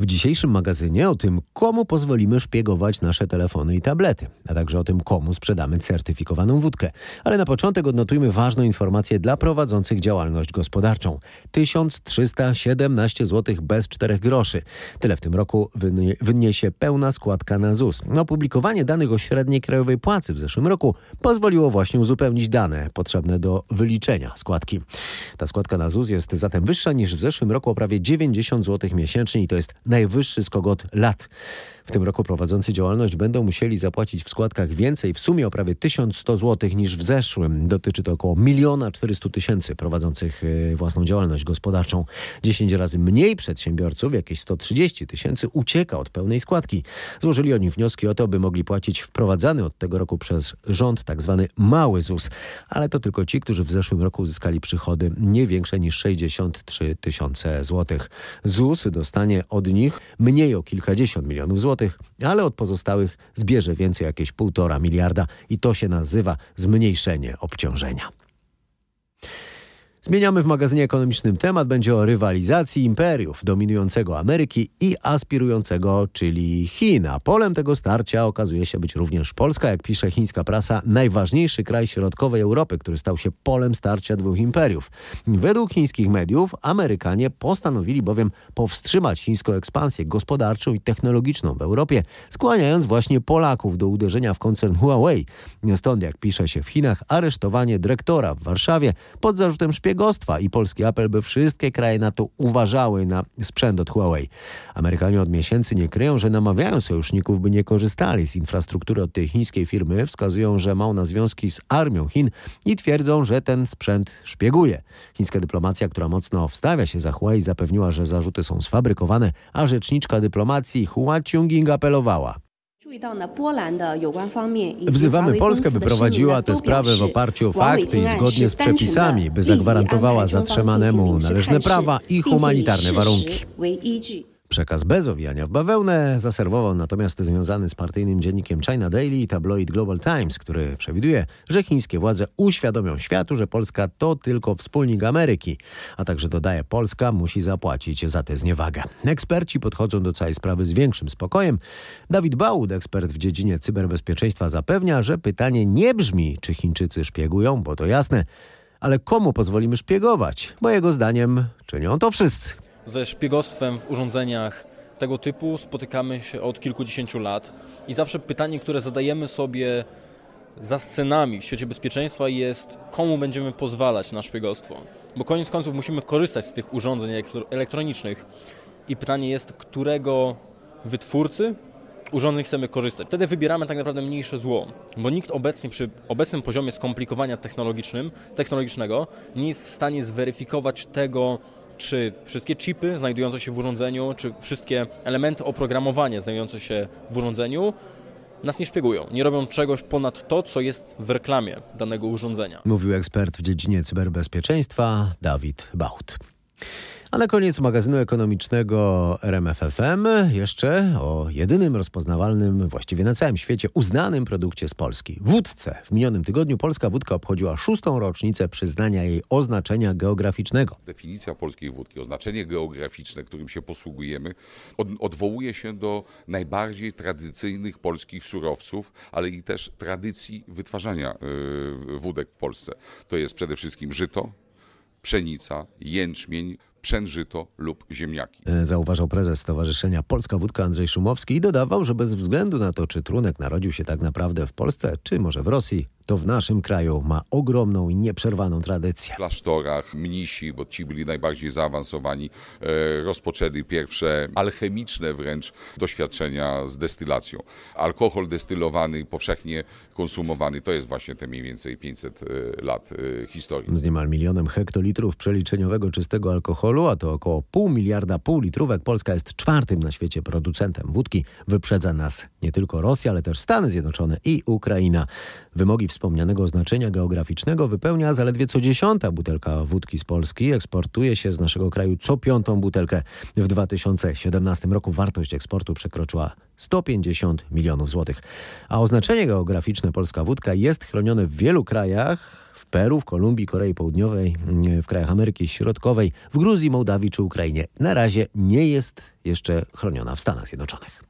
W dzisiejszym magazynie o tym, komu pozwolimy szpiegować nasze telefony i tablety, a także o tym, komu sprzedamy certyfikowaną wódkę. Ale na początek odnotujmy ważną informację dla prowadzących działalność gospodarczą. 1317 zł bez 4 groszy. Tyle w tym roku wyniesie pełna składka na ZUS. Opublikowanie danych o średniej krajowej płacy w zeszłym roku pozwoliło właśnie uzupełnić dane potrzebne do wyliczenia składki. Ta składka na ZUS jest zatem wyższa niż w zeszłym roku o prawie 90 zł miesięcznie i to jest najwyższy skok od lat. W tym roku prowadzący działalność będą musieli zapłacić w składkach więcej, w sumie o prawie 1100 zł niż w zeszłym. Dotyczy to około 1 400 tysięcy prowadzących e, własną działalność gospodarczą. 10 razy mniej przedsiębiorców, jakieś 130 tysięcy, ucieka od pełnej składki. Złożyli oni wnioski o to, by mogli płacić wprowadzany od tego roku przez rząd. Tak mały ZUS. Ale to tylko ci, którzy w zeszłym roku uzyskali przychody nie większe niż 63 tysiące złotych. ZUS dostanie od nich mniej o kilkadziesiąt milionów złotych ale od pozostałych zbierze więcej jakieś półtora miliarda i to się nazywa zmniejszenie obciążenia. Zmieniamy w magazynie ekonomicznym temat. Będzie o rywalizacji imperiów dominującego Ameryki i aspirującego, czyli Chin. A polem tego starcia okazuje się być również Polska, jak pisze chińska prasa, najważniejszy kraj środkowej Europy, który stał się polem starcia dwóch imperiów. Według chińskich mediów Amerykanie postanowili bowiem powstrzymać chińską ekspansję gospodarczą i technologiczną w Europie, skłaniając właśnie Polaków do uderzenia w koncern Huawei. Stąd, jak pisze się w Chinach, aresztowanie dyrektora w Warszawie pod zarzutem szpiegostwa szpiegostwa i polski apel, by wszystkie kraje NATO uważały na sprzęt od Huawei. Amerykanie od miesięcy nie kryją, że namawiają sojuszników, by nie korzystali z infrastruktury od tej chińskiej firmy, wskazują, że ma ona związki z armią Chin i twierdzą, że ten sprzęt szpieguje. Chińska dyplomacja, która mocno wstawia się za Huawei, zapewniła, że zarzuty są sfabrykowane, a rzeczniczka dyplomacji Hua Chungying apelowała. Wzywamy Polskę, by prowadziła te sprawy w oparciu o fakty i zgodnie z przepisami, by zagwarantowała zatrzymanemu należne prawa i humanitarne warunki. Przekaz bez owijania w bawełnę zaserwował natomiast związany z partyjnym dziennikiem China Daily i tabloid Global Times, który przewiduje, że chińskie władze uświadomią światu, że Polska to tylko wspólnik Ameryki, a także dodaje Polska musi zapłacić za tę zniewagę. Eksperci podchodzą do całej sprawy z większym spokojem. Dawid Bałud, ekspert w dziedzinie cyberbezpieczeństwa, zapewnia, że pytanie nie brzmi, czy Chińczycy szpiegują, bo to jasne, ale komu pozwolimy szpiegować, bo jego zdaniem czynią to wszyscy ze szpiegostwem w urządzeniach tego typu spotykamy się od kilkudziesięciu lat i zawsze pytanie, które zadajemy sobie za scenami w świecie bezpieczeństwa jest, komu będziemy pozwalać na szpiegostwo. Bo koniec końców musimy korzystać z tych urządzeń elektronicznych i pytanie jest, którego wytwórcy urządzeń chcemy korzystać. Wtedy wybieramy tak naprawdę mniejsze zło, bo nikt obecnie przy obecnym poziomie skomplikowania technologicznym, technologicznego nie jest w stanie zweryfikować tego, czy wszystkie chipy znajdujące się w urządzeniu, czy wszystkie elementy oprogramowania znajdujące się w urządzeniu nas nie szpiegują, nie robią czegoś ponad to, co jest w reklamie danego urządzenia. Mówił ekspert w dziedzinie cyberbezpieczeństwa Dawid Baut. A na koniec magazynu ekonomicznego RMFFM jeszcze o jedynym rozpoznawalnym, właściwie na całym świecie, uznanym produkcie z Polski. Wódce. W minionym tygodniu polska wódka obchodziła szóstą rocznicę przyznania jej oznaczenia geograficznego. Definicja polskiej wódki, oznaczenie geograficzne, którym się posługujemy, od, odwołuje się do najbardziej tradycyjnych polskich surowców, ale i też tradycji wytwarzania y, wódek w Polsce. To jest przede wszystkim żyto, pszenica, jęczmień, przężyto lub ziemniaki. E, zauważał prezes Stowarzyszenia Polska Wódka Andrzej Szumowski i dodawał, że bez względu na to, czy trunek narodził się tak naprawdę w Polsce, czy może w Rosji, to w naszym kraju ma ogromną i nieprzerwaną tradycję. W klasztorach mnisi, bo ci byli najbardziej zaawansowani, e, rozpoczęli pierwsze alchemiczne wręcz doświadczenia z destylacją. Alkohol destylowany, powszechnie konsumowany, to jest właśnie te mniej więcej 500 e, lat e, historii. Z niemal milionem hektolitrów przeliczeniowego czystego alkoholu, a to około pół miliarda pół litrówek, Polska jest czwartym na świecie producentem wódki. Wyprzedza nas nie tylko Rosja, ale też Stany Zjednoczone i Ukraina. Wymogi wspomnianego oznaczenia geograficznego wypełnia zaledwie co dziesiąta butelka wódki z Polski. Eksportuje się z naszego kraju co piątą butelkę. W 2017 roku wartość eksportu przekroczyła 150 milionów złotych. A oznaczenie geograficzne polska wódka jest chronione w wielu krajach, w Peru, w Kolumbii, Korei Południowej, w krajach Ameryki Środkowej, w Gruzji, Mołdawii czy Ukrainie. Na razie nie jest jeszcze chroniona w Stanach Zjednoczonych.